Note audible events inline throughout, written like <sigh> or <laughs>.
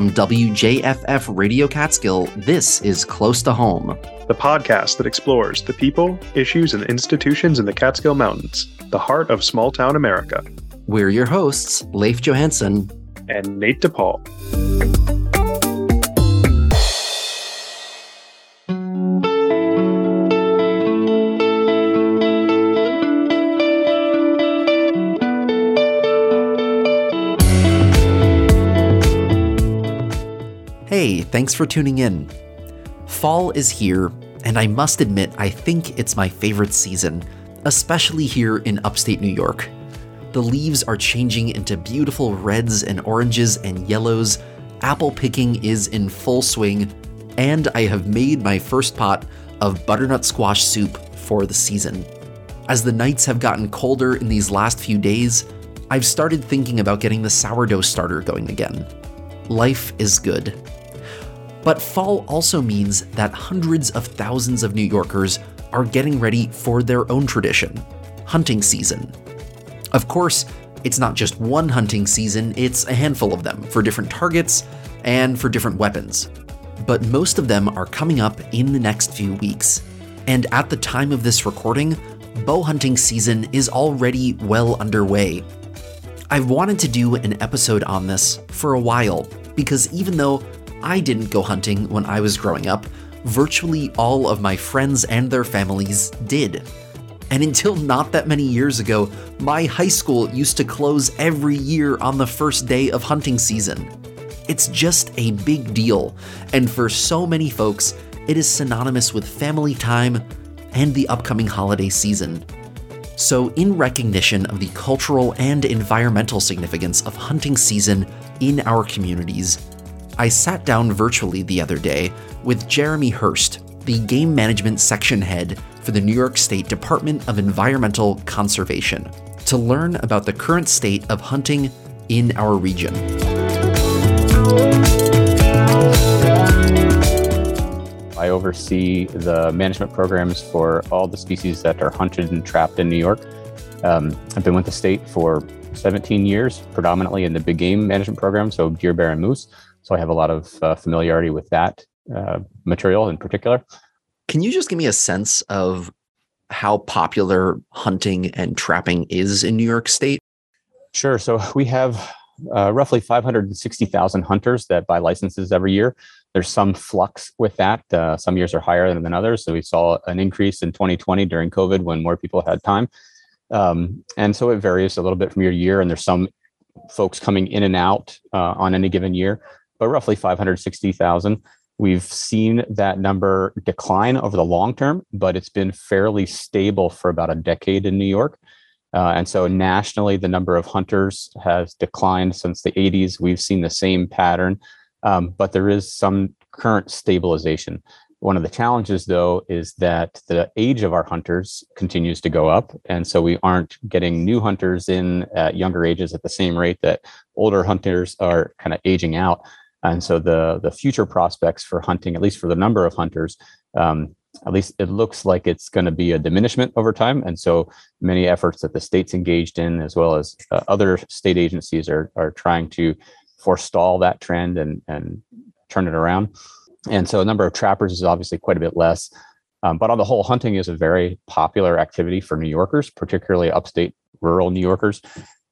From WJFF Radio Catskill, this is Close to Home, the podcast that explores the people, issues, and institutions in the Catskill Mountains, the heart of small town America. We're your hosts, Leif Johansson and Nate DePaul. For tuning in. Fall is here, and I must admit, I think it's my favorite season, especially here in upstate New York. The leaves are changing into beautiful reds and oranges and yellows, apple picking is in full swing, and I have made my first pot of butternut squash soup for the season. As the nights have gotten colder in these last few days, I've started thinking about getting the sourdough starter going again. Life is good. But fall also means that hundreds of thousands of New Yorkers are getting ready for their own tradition hunting season. Of course, it's not just one hunting season, it's a handful of them for different targets and for different weapons. But most of them are coming up in the next few weeks. And at the time of this recording, bow hunting season is already well underway. I've wanted to do an episode on this for a while because even though I didn't go hunting when I was growing up, virtually all of my friends and their families did. And until not that many years ago, my high school used to close every year on the first day of hunting season. It's just a big deal, and for so many folks, it is synonymous with family time and the upcoming holiday season. So, in recognition of the cultural and environmental significance of hunting season in our communities, I sat down virtually the other day with Jeremy Hurst, the game management section head for the New York State Department of Environmental Conservation, to learn about the current state of hunting in our region. I oversee the management programs for all the species that are hunted and trapped in New York. Um, I've been with the state for 17 years, predominantly in the big game management program, so deer, bear, and moose. So I have a lot of uh, familiarity with that uh, material in particular. Can you just give me a sense of how popular hunting and trapping is in New York State? Sure. So we have uh, roughly 560,000 hunters that buy licenses every year. There's some flux with that. Uh, some years are higher than, than others. So we saw an increase in 2020 during COVID when more people had time. Um, and so it varies a little bit from year to year. And there's some folks coming in and out uh, on any given year but roughly 560,000. We've seen that number decline over the long term, but it's been fairly stable for about a decade in New York. Uh, and so nationally, the number of hunters has declined since the 80s. We've seen the same pattern, um, but there is some current stabilization. One of the challenges, though, is that the age of our hunters continues to go up. And so we aren't getting new hunters in at younger ages at the same rate that older hunters are kind of aging out. And so the the future prospects for hunting, at least for the number of hunters, um, at least it looks like it's going to be a diminishment over time. And so many efforts that the state's engaged in, as well as uh, other state agencies, are are trying to forestall that trend and and turn it around. And so a number of trappers is obviously quite a bit less. Um, but on the whole, hunting is a very popular activity for New Yorkers, particularly upstate rural New Yorkers.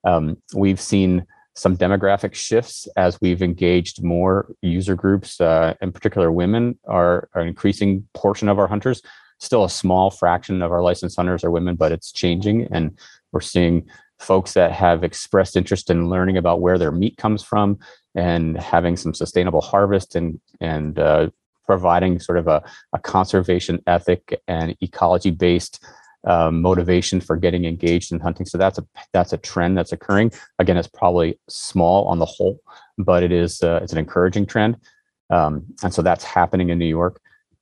Um, we've seen some demographic shifts as we've engaged more user groups, uh, in particular women are, are, an increasing portion of our hunters. Still a small fraction of our licensed hunters are women, but it's changing. And we're seeing folks that have expressed interest in learning about where their meat comes from and having some sustainable harvest and, and uh, providing sort of a, a conservation ethic and ecology based um, motivation for getting engaged in hunting. So that's a that's a trend that's occurring. Again, it's probably small on the whole, but it is uh, it's an encouraging trend, um, and so that's happening in New York.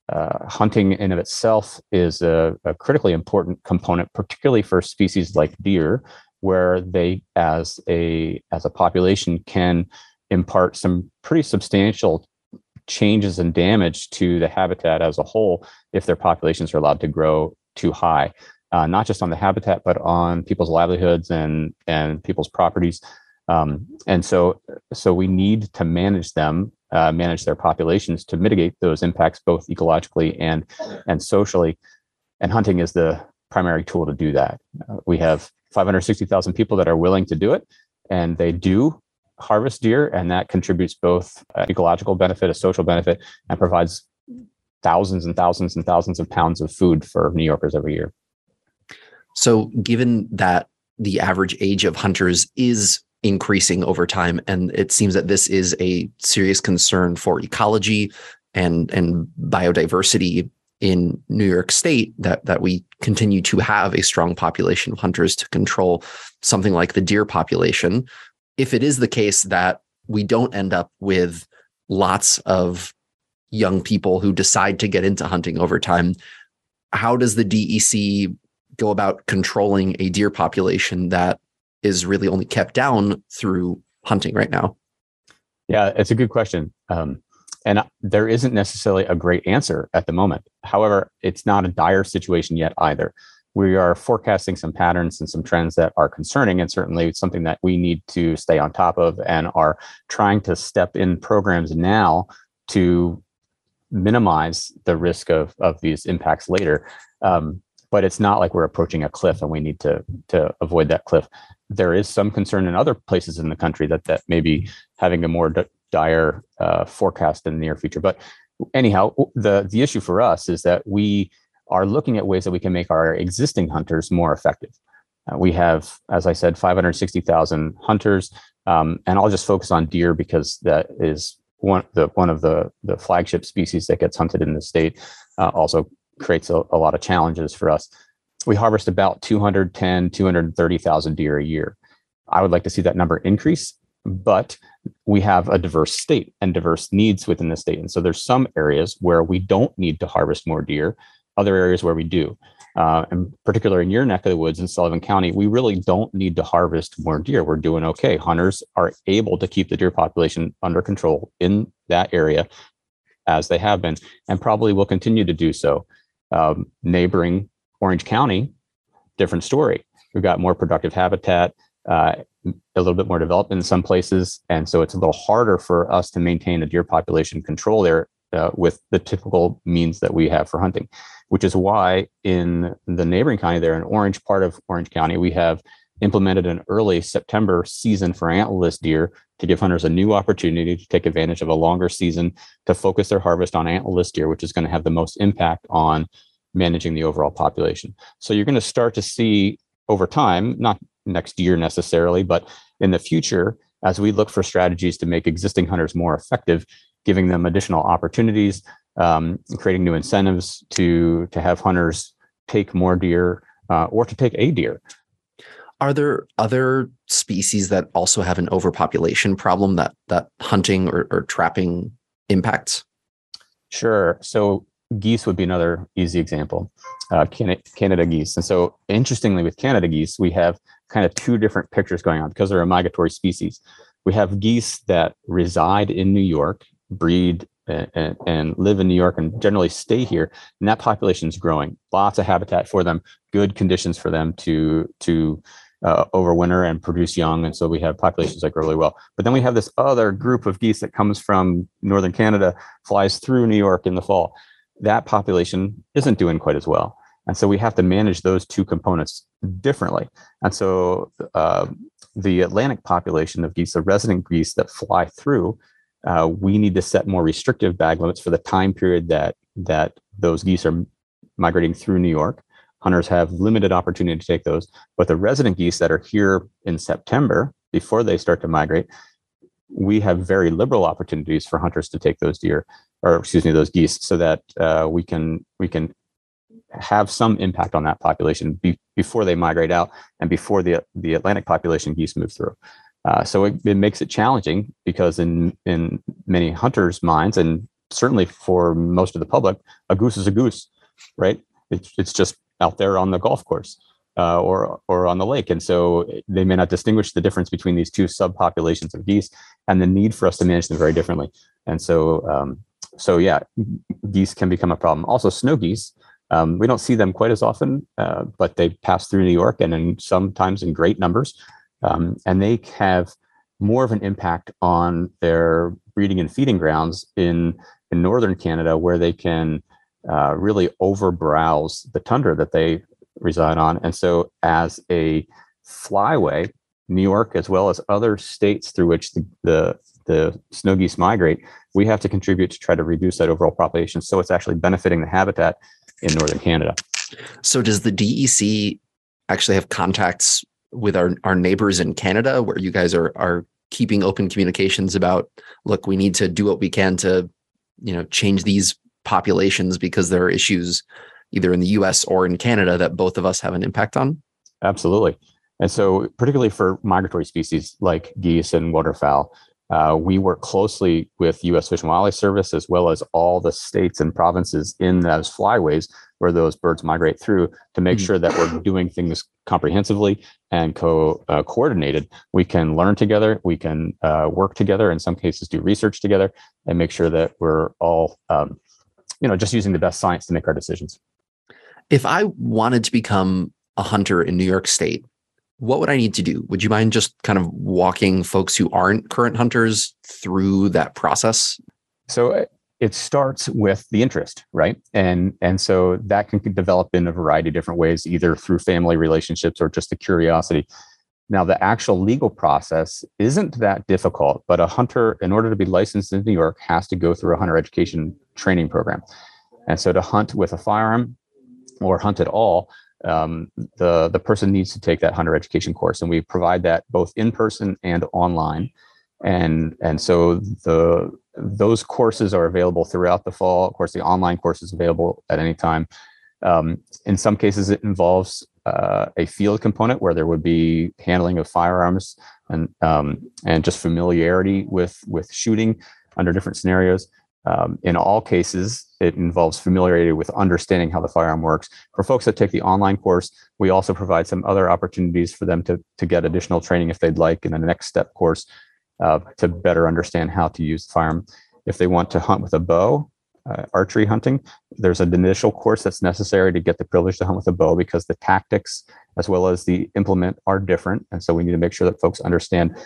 Uh, hunting in of itself is a, a, critically important component, particularly for species like deer, where they, as a as a population, can impart some pretty substantial changes and damage to the habitat as a whole if their populations are allowed to grow too high, uh, not just on the habitat, but on people's livelihoods and and people's properties. Um, and so, so we need to manage them uh, manage their populations to mitigate those impacts both ecologically and and socially. And hunting is the primary tool to do that. Uh, we have 560,000 people that are willing to do it, and they do harvest deer, and that contributes both ecological benefit, a social benefit, and provides thousands and thousands and thousands of pounds of food for New Yorkers every year. So, given that the average age of hunters is increasing over time. And it seems that this is a serious concern for ecology and, and biodiversity in New York State that, that we continue to have a strong population of hunters to control something like the deer population. If it is the case that we don't end up with lots of young people who decide to get into hunting over time, how does the DEC go about controlling a deer population that is really only kept down through hunting right now? Yeah, it's a good question. Um, and there isn't necessarily a great answer at the moment. However, it's not a dire situation yet either. We are forecasting some patterns and some trends that are concerning, and certainly something that we need to stay on top of and are trying to step in programs now to minimize the risk of, of these impacts later. Um, but it's not like we're approaching a cliff and we need to to avoid that cliff. There is some concern in other places in the country that that maybe having a more d- dire uh, forecast in the near future. But anyhow, the the issue for us is that we are looking at ways that we can make our existing hunters more effective. Uh, we have, as I said, 560,000 hunters, um, and I'll just focus on deer because that is one the one of the the flagship species that gets hunted in the state. Uh, also creates a, a lot of challenges for us. We harvest about 210, 230,000 deer a year. I would like to see that number increase, but we have a diverse state and diverse needs within the state. And so there's some areas where we don't need to harvest more deer, other areas where we do. Uh, and particularly in your neck of the woods in Sullivan County, we really don't need to harvest more deer. We're doing okay. Hunters are able to keep the deer population under control in that area as they have been, and probably will continue to do so. Um, neighboring Orange County, different story. We've got more productive habitat, uh, a little bit more development in some places, and so it's a little harder for us to maintain a deer population control there uh, with the typical means that we have for hunting. Which is why in the neighboring county there, in Orange part of Orange County, we have implemented an early September season for antlerless deer to give hunters a new opportunity to take advantage of a longer season to focus their harvest on antlerless deer, which is going to have the most impact on managing the overall population. So you're going to start to see over time, not next year necessarily, but in the future, as we look for strategies to make existing hunters more effective, giving them additional opportunities, um, creating new incentives to to have hunters take more deer uh, or to take a deer are there other species that also have an overpopulation problem that that hunting or, or trapping impacts? Sure. So geese would be another easy example, uh, Canada, Canada geese. And so, interestingly, with Canada geese, we have kind of two different pictures going on because they're a migratory species. We have geese that reside in New York, breed and, and, live in New York and generally stay here. And that population is growing. Lots of habitat for them, good conditions for them to to uh, over winter and produce young. And so we have populations that grow really well. But then we have this other group of geese that comes from northern Canada, flies through New York in the fall. That population isn't doing quite as well. And so we have to manage those two components differently. And so uh, the Atlantic population of geese, the resident geese that fly through, uh, we need to set more restrictive bag limits for the time period that that those geese are migrating through New York hunters have limited opportunity to take those. But the resident geese that are here in September, before they start to migrate, we have very liberal opportunities for hunters to take those deer, or excuse me, those geese, so that uh, we can we can have some impact on that population be, before they migrate out and before the the Atlantic population geese move through. Uh, so it, it makes it challenging because in in many hunters' minds, and certainly for most of the public, a goose is a goose, right? It's it's just out there on the golf course uh, or or on the lake, and so they may not distinguish the difference between these two subpopulations of geese, and the need for us to manage them very differently. And so, um, so yeah, geese can become a problem. Also, snow geese. Um, we don't see them quite as often, uh, but they pass through New York, and in sometimes in great numbers, um, and they have more of an impact on their breeding and feeding grounds in in northern Canada, where they can uh, really overbrowse the tundra that they reside on. And so, as a flyway, New York, as well as other states through which the, the, the snow geese migrate, we have to contribute to try to reduce that overall population. So it's actually benefiting the habitat in northern Canada. So does the DEC actually have contacts with our, our neighbors in Canada where you guys are are keeping open communications about look, we need to do what we can to, you know, change these populations because there are issues either in the US or in Canada that both of us have an impact on? Absolutely. And so, particularly for migratory species like geese and waterfowl, uh, we work closely with U.S. Fish and Wildlife Service as well as all the states and provinces in those flyways where those birds migrate through to make mm-hmm. sure that we're doing things comprehensively and co uh, coordinated. We can learn together, we can uh, work together, in some cases do research together, and make sure that we're all, um, you know, just using the best science to make our decisions. If I wanted to become a hunter in New York State, what would I need to do? Would you mind just kind of walking folks who aren't current hunters through that process? So uh, it starts with the interest, right? And and so that can develop in a variety of different ways, either through family relationships or just the curiosity. Now, the actual legal process isn't that difficult, but a hunter, in order to be licensed in New York, has to go through a hunter education training program. And so to hunt with a firearm or hunt at all, um, the the person needs to take that hunter education course, and we provide that both in person and online. And and so the those courses are available throughout the fall. Of course, the online course is available at any time. Um, in some cases, it involves uh, a field component where there would be handling of firearms and um, and just familiarity with with shooting under different scenarios. Um, in all cases, it involves familiarity with understanding how the firearm works. For folks that take the online course, we also provide some other opportunities for them to, to get additional training if they'd like in a next step course uh, to better understand how to use the firearm. If they want to hunt with a bow, uh, archery hunting, there's an initial course that's necessary to get the privilege to hunt with a bow because the tactics as well as the implement are different. And so we need to make sure that folks understand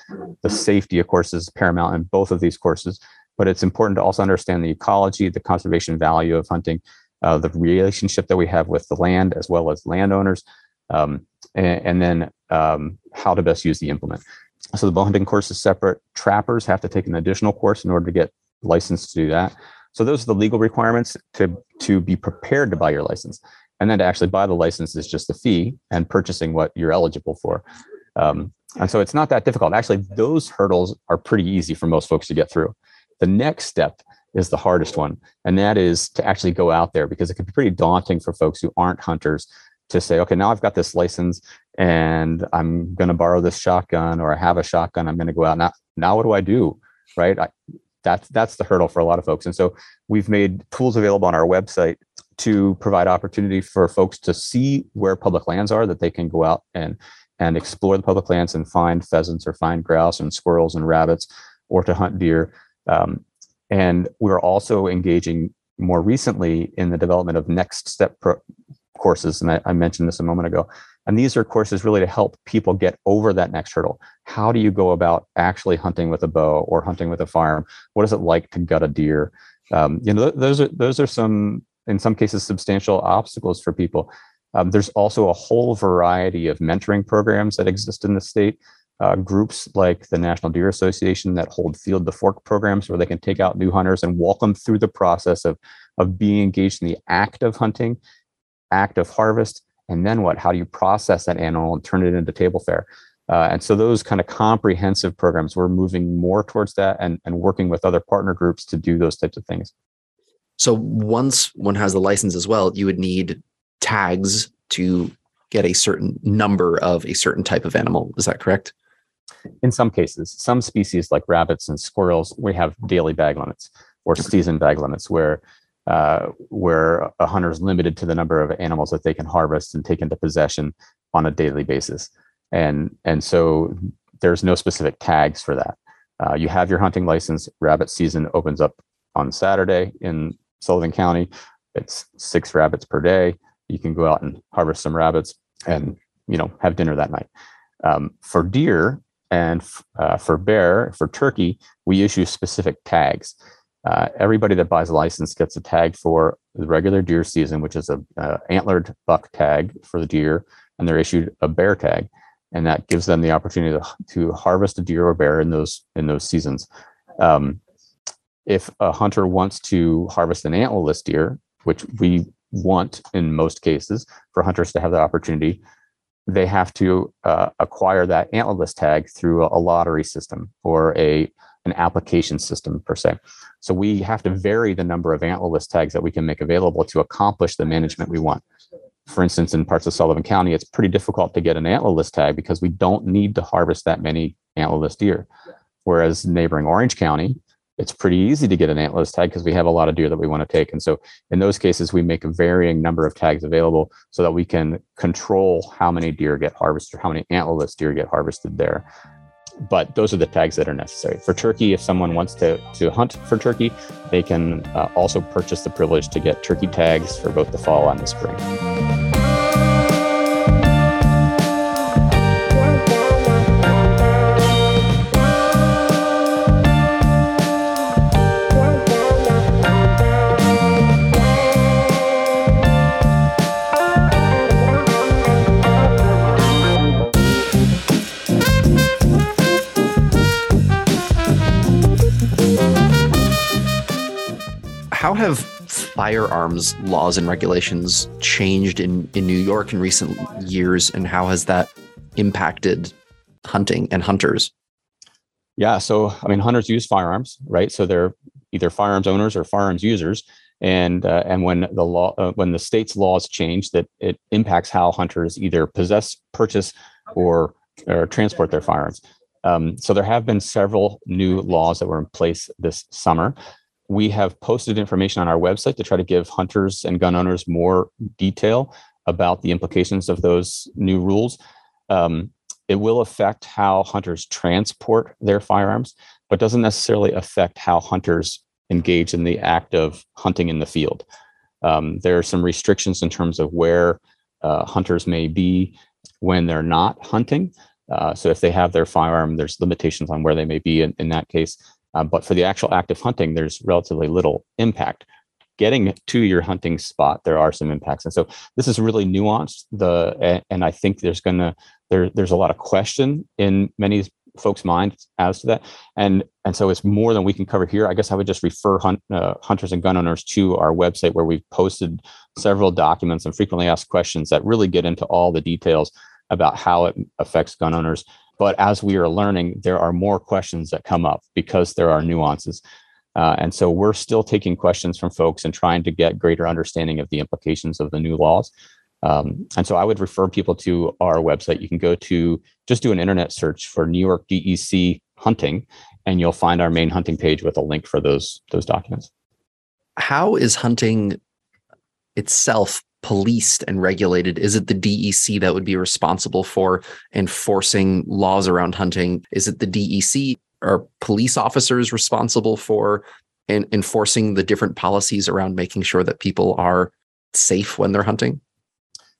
the safety, of course, is paramount in both of these courses but it's important to also understand the ecology, the conservation value of hunting, uh, the relationship that we have with the land as well as landowners, um, and, and, then um, how to best use the implement. So the bow hunting course is separate. Trappers have to take an additional course in order to get licensed to do that. So those are the legal requirements to to be prepared to buy your license, and then to actually buy the license is just the fee and purchasing what you're eligible for. Um, and so it's not that difficult. Actually, those hurdles are pretty easy for most folks to get through. The next step is the hardest one, and that is to actually go out there because it can be pretty daunting for folks who aren't hunters to say, okay, now I've got this license and I'm going to borrow this shotgun or I have a shotgun. I'm going to go out now. Now what do I do? Right. I, that's that's the hurdle for a lot of folks. And so we've made tools available on our website to provide opportunity for folks to see where public lands are that they can go out and and explore the public lands and find pheasants or find grouse and squirrels and rabbits or to hunt deer um, and we're also engaging more recently in the development of next step pro- courses. And I, I mentioned this a moment ago. And these are courses really to help people get over that next hurdle. How do you go about actually hunting with a bow or hunting with a firearm? What is it like to gut a deer? Um, you know, th- those are those are some, in some cases, substantial obstacles for people. Um, there's also a whole variety of mentoring programs that exist in the state uh, groups like the National Deer Association that hold field to fork programs where they can take out new hunters and walk them through the process of, of being engaged in the act of hunting, act of harvest, and then what? How do you process that animal and turn it into table fare? Uh, and so those kind of comprehensive programs, we're moving more towards that and, and working with other partner groups to do those types of things. So once one has the license as well, you would need tags to get a certain number of a certain type of animal. Is that correct? In some cases, some species like rabbits and squirrels, we have daily bag limits or season bag limits where uh, where a hunter is limited to the number of animals that they can harvest and take into possession on a daily basis. And and so there's no specific tags for that. Uh, you have your hunting license. Rabbit season opens up on Saturday in Sullivan County. It's six rabbits per day. You can go out and harvest some rabbits and you know have dinner that night. Um, for deer, And uh, for bear, for turkey, we issue specific tags. Uh, everybody that buys a license gets a tag for the regular deer season, which is a uh, antlered buck tag for the deer, and they're issued a bear tag, and that gives them the opportunity to, to harvest a deer or bear in those in those seasons. Um, if a hunter wants to harvest an antlerless deer, which we want in most cases for hunters to have the opportunity, they have to uh, acquire that antlerless tag through a, lottery system or a an application system per se. So we have to vary the number of antlerless tags that we can make available to accomplish the management we want. For instance, in parts of Sullivan County, it's pretty difficult to get an antlerless tag because we don't need to harvest that many antlerless deer. Whereas neighboring Orange County, it's pretty easy to get an antlerless tag because we have a lot of deer that we want to take. And so in those cases, we make a varying number of tags available so that we can control how many deer get harvested, or how many antlerless deer get harvested there. But those are the tags that are necessary. For turkey, if someone wants to, to hunt for turkey, they can uh, also purchase the privilege to get turkey tags for both the fall and the spring. How have firearms laws and regulations changed in, in New York in recent years, and how has that impacted hunting and hunters? Yeah, so I mean, hunters use firearms, right? So they're either firearms owners or firearms users, and uh, and when the law, uh, when the state's laws change, that it impacts how hunters either possess, purchase, or or transport their firearms. Um, so there have been several new laws that were in place this summer we have posted information on our website to try to give hunters and gun owners more detail about the implications of those new rules. Um, it will affect how hunters transport their firearms, but doesn't necessarily affect how hunters engage in the act of hunting in the field. Um, there are some restrictions in terms of where uh, hunters may be when they're not hunting. Uh, so if they have their firearm, there's limitations on where they may be in, in that case. Um, but for the actual act of hunting, there's relatively little impact. Getting to your hunting spot, there are some impacts, and so this is really nuanced. The and I think there's gonna there there's a lot of question in many folks' minds as to that, and and so it's more than we can cover here. I guess I would just refer hunt, uh, hunters and gun owners to our website where we've posted several documents and frequently asked questions that really get into all the details about how it affects gun owners but as we are learning, there are more questions that come up because there are nuances. Uh, and so we're still taking questions from folks and trying to get greater understanding of the implications of the new laws. Um, and so I would refer people to our website. You can go to just do an internet search for New York DEC hunting, and you'll find our main hunting page with a link for those those documents. How is hunting itself policed and regulated? Is it the DEC that would be responsible for enforcing laws around hunting? Is it the DEC? Are police officers responsible for in, enforcing the different policies around making sure that people are safe when they're hunting?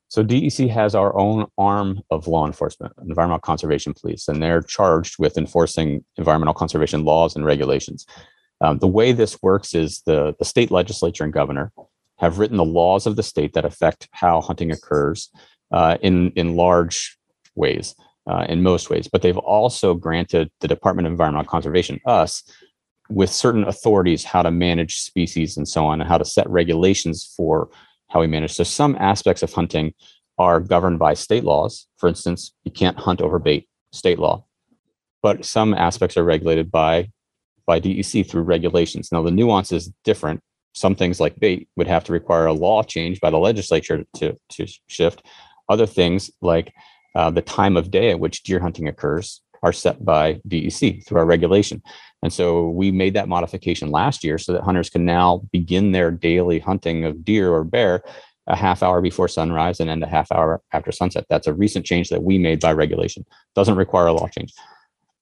So DEC has our own arm of law enforcement, Environmental Conservation Police, and they're charged with enforcing environmental conservation laws and regulations. Um, the way this works is the, the state legislature and governor have written the laws of the state that affect how hunting occurs uh, in in large ways, uh, in most ways. But they've also granted the Department of Environmental Conservation, us, with certain authorities how to manage species and so on, and how to set regulations for how we manage. So some aspects of hunting are governed by state laws. For instance, you can't hunt over bait, state law. But some aspects are regulated by by DEC through regulations. Now the nuance is different some things like bait would have to require a law change by the legislature to, to shift. Other things like uh, the time of day at which deer hunting occurs are set by DEC through our regulation. And so we made that modification last year so that hunters can now begin their daily hunting of deer or bear a half hour before sunrise and end a half hour after sunset. That's a recent change that we made by regulation. Doesn't require a law change.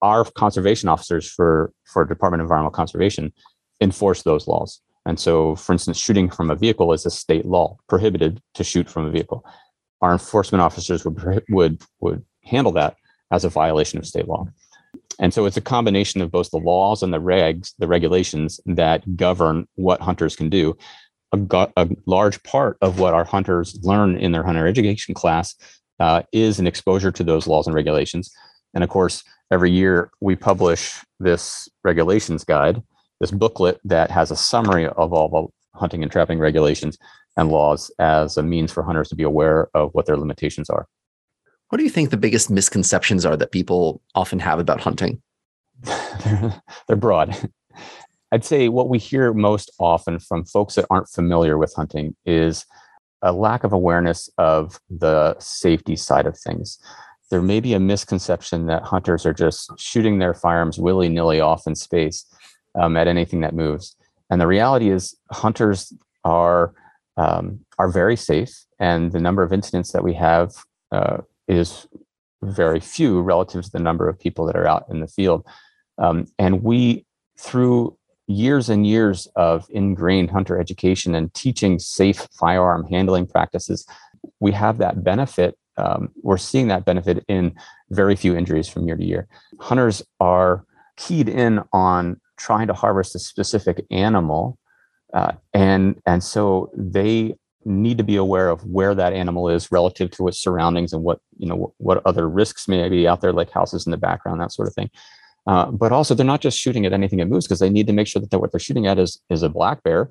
Our conservation officers for, for Department of Environmental Conservation enforce those laws. And so, for instance, shooting from a vehicle is a state law, prohibited to shoot from a vehicle. Our enforcement officers would would would handle that as a violation of state law. And so it's a combination of both the laws and the regs, the regulations that govern what hunters can do. A, a large part of what our hunters learn in their hunter education class uh, is an exposure to those laws and regulations. And of course, every year we publish this regulations guide, this booklet that has a summary of all the hunting and trapping regulations and laws as a means for hunters to be aware of what their limitations are. What do you think the biggest misconceptions are that people often have about hunting? <laughs> they're, they're broad. <laughs> I'd say what we hear most often from folks that aren't familiar with hunting is a lack of awareness of the safety side of things. There may be a misconception that hunters are just shooting their firearms willy nilly off in space um, at anything that moves. And the reality is, hunters are um, are very safe, and the number of incidents that we have uh, is very few relative to the number of people that are out in the field. Um, and we, through years and years of ingrained hunter education and teaching safe firearm handling practices, we have that benefit. Um, we're seeing that benefit in very few injuries from year to year. Hunters are keyed in on trying to harvest a specific animal, uh, and and so they need to be aware of where that animal is relative to its surroundings and what you know what other risks may be out there like houses in the background that sort of thing. Uh, but also they're not just shooting at anything that moves because they need to make sure that what they're shooting at is is a black bear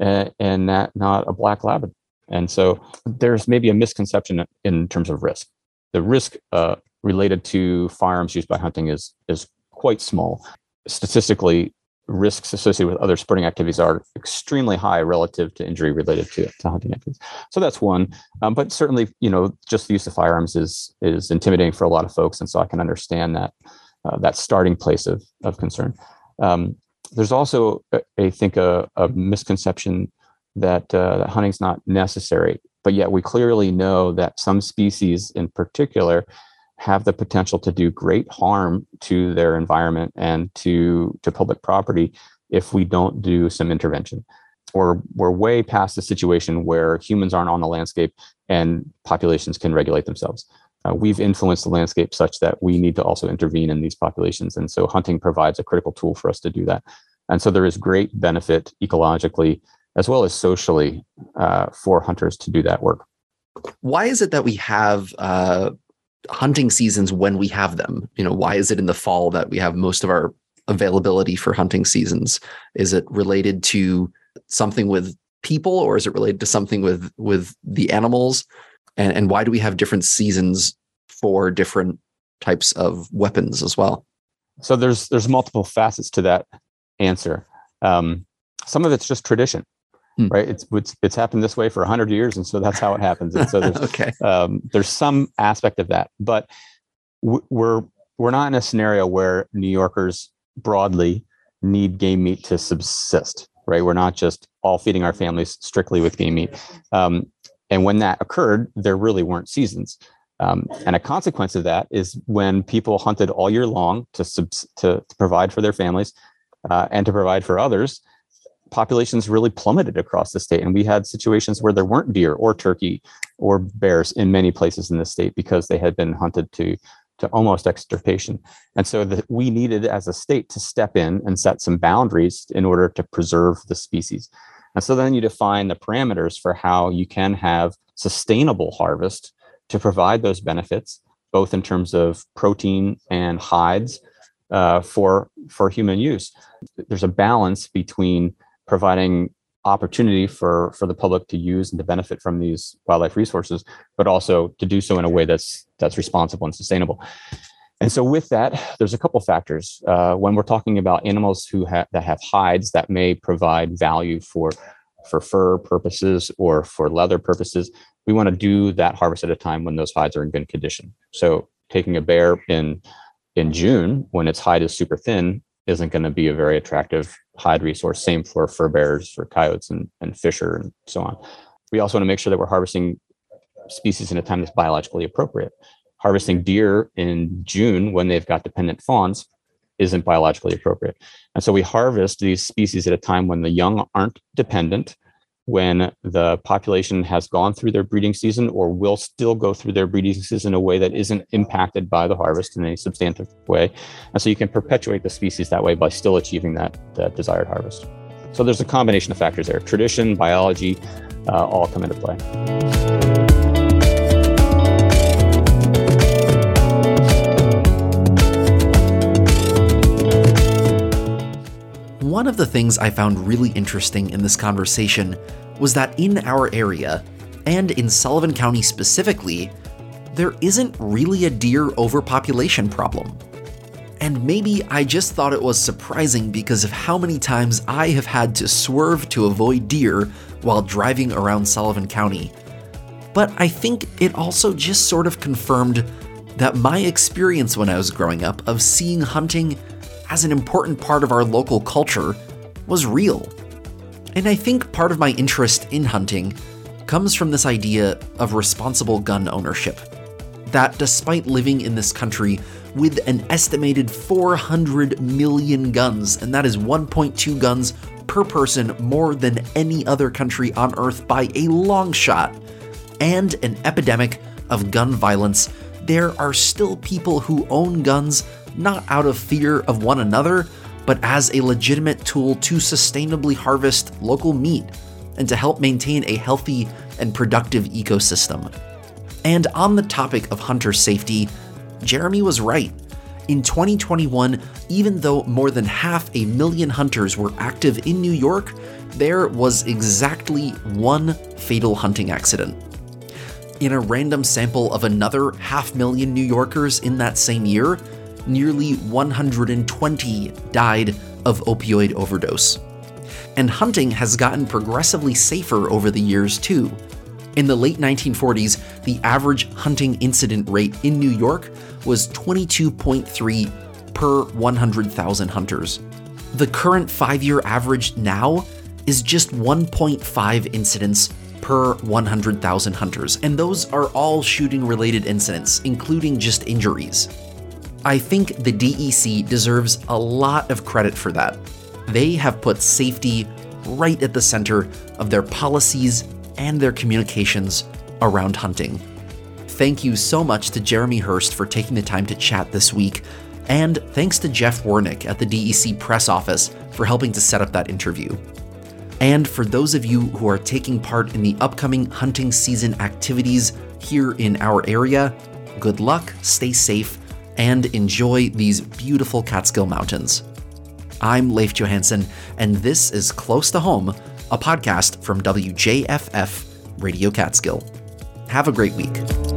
uh, and not not a black lab and so there's maybe a misconception in terms of risk. The risk uh, related to firearms used by hunting is is quite small statistically risks associated with other sporting activities are extremely high relative to injury related to, to hunting activities. So that's one. Um, but certainly, you know, just the use of firearms is is intimidating for a lot of folks, and so I can understand that uh, that starting place of of concern. Um, there's also, I think, a, a misconception that, uh, that hunting's not necessary, but yet we clearly know that some species, in particular, have the potential to do great harm to their environment and to to public property if we don't do some intervention. Or we're way past the situation where humans aren't on the landscape and populations can regulate themselves. Uh, we've influenced the landscape such that we need to also intervene in these populations and so hunting provides a critical tool for us to do that. And so there is great benefit ecologically as well as socially uh, for hunters to do that work. Why is it that we have uh, hunting seasons when we have them? You know, why is it in the fall that we have most of our availability for hunting seasons? Is it related to something with people or is it related to something with with the animals? And and why do we have different seasons for different types of weapons as well? So there's there's multiple facets to that answer. Um, some of it's just tradition hmm. right? It's, it's it's happened this way for hundred years, and so that's how it happens. And so there's <laughs> okay. um, there's some aspect of that, but we're we're not in a scenario where New Yorkers broadly need game meat to subsist, right? We're not just all feeding our families strictly with game meat. Um, and when that occurred, there really weren't seasons. Um, and a consequence of that is when people hunted all year long to, subs- to, to provide for their families uh, and to provide for others, populations really plummeted across the state. And we had situations where there weren't deer or turkey or bears in many places in the state because they had been hunted to to almost extirpation. And so that we needed as a state to step in and set some boundaries in order to preserve the species. And so then you define the parameters for how you can have sustainable harvest to provide those benefits, both in terms of protein and hides uh, for for human use. There's a balance between providing opportunity for for the public to use and to benefit from these wildlife resources but also to do so in a way that's that's responsible and sustainable. And so with that there's a couple factors. Uh, when we're talking about animals who have that have hides that may provide value for for fur purposes or for leather purposes we want to do that harvest at a time when those hides are in good condition. So taking a bear in in june when its hide is super thin isn't going to be a very attractive hide resource. Same for furbearers, for coyotes, and, and fisher, and so on. We also want to make sure that we're harvesting species in a time that's biologically appropriate. Harvesting deer in June when they've got dependent fawns isn't biologically appropriate. And so we harvest these species at a time when the young aren't dependent, when the population has gone through their breeding season or will still go through their breeding season in a way that isn't impacted by the harvest in a substantive way. And so you can perpetuate the species that way by still achieving that, that desired harvest. So there's a combination of factors there tradition, biology, uh, all come into play. One of the things I found really interesting in this conversation was that in our area, and in Sullivan County specifically, there isn't really a deer overpopulation problem. And maybe I just thought it was surprising because of how many times I have had to swerve to avoid deer while driving around Sullivan County. But I think it also just sort of confirmed that my experience when I was growing up of seeing hunting as an important part of our local culture was real. And I think part of my interest in hunting comes from this idea of responsible gun ownership. That despite living in this country with an estimated 400 million guns, and that is 1.2 guns per person more than any other country on Earth by a long shot, and an epidemic of gun violence, there are still people who own guns not out of fear of one another, but as a legitimate tool to sustainably harvest local meat and to help maintain a healthy and productive ecosystem. And on the topic of hunter safety, Jeremy was right. In 2021, even though more than half a million hunters were active in New York, there was exactly one fatal hunting accident. In a random sample of another half million New Yorkers in that same year, nearly 120 died of opioid overdose. And hunting has gotten progressively safer over the years, too. In the late 1940s, the average hunting incident rate in New York was 22.3 per 100,000 hunters. The current five year average now is just 1.5 incidents per 100,000 hunters, and those are all shooting related incidents, including just injuries. I think the DEC deserves a lot of credit for that. They have put safety right at the center of their policies and their communications around hunting. Thank you so much to Jeremy Hurst for taking the time to chat this week, and thanks to Jeff Wernick at the DEC press office for helping to set up that interview. And for those of you who are taking part in the upcoming hunting season activities here in our area, good luck, stay safe, and enjoy these beautiful Catskill Mountains. I'm Leif Johansson, and this is Close to Home, a podcast from WJFF Radio Catskill. Have a great week.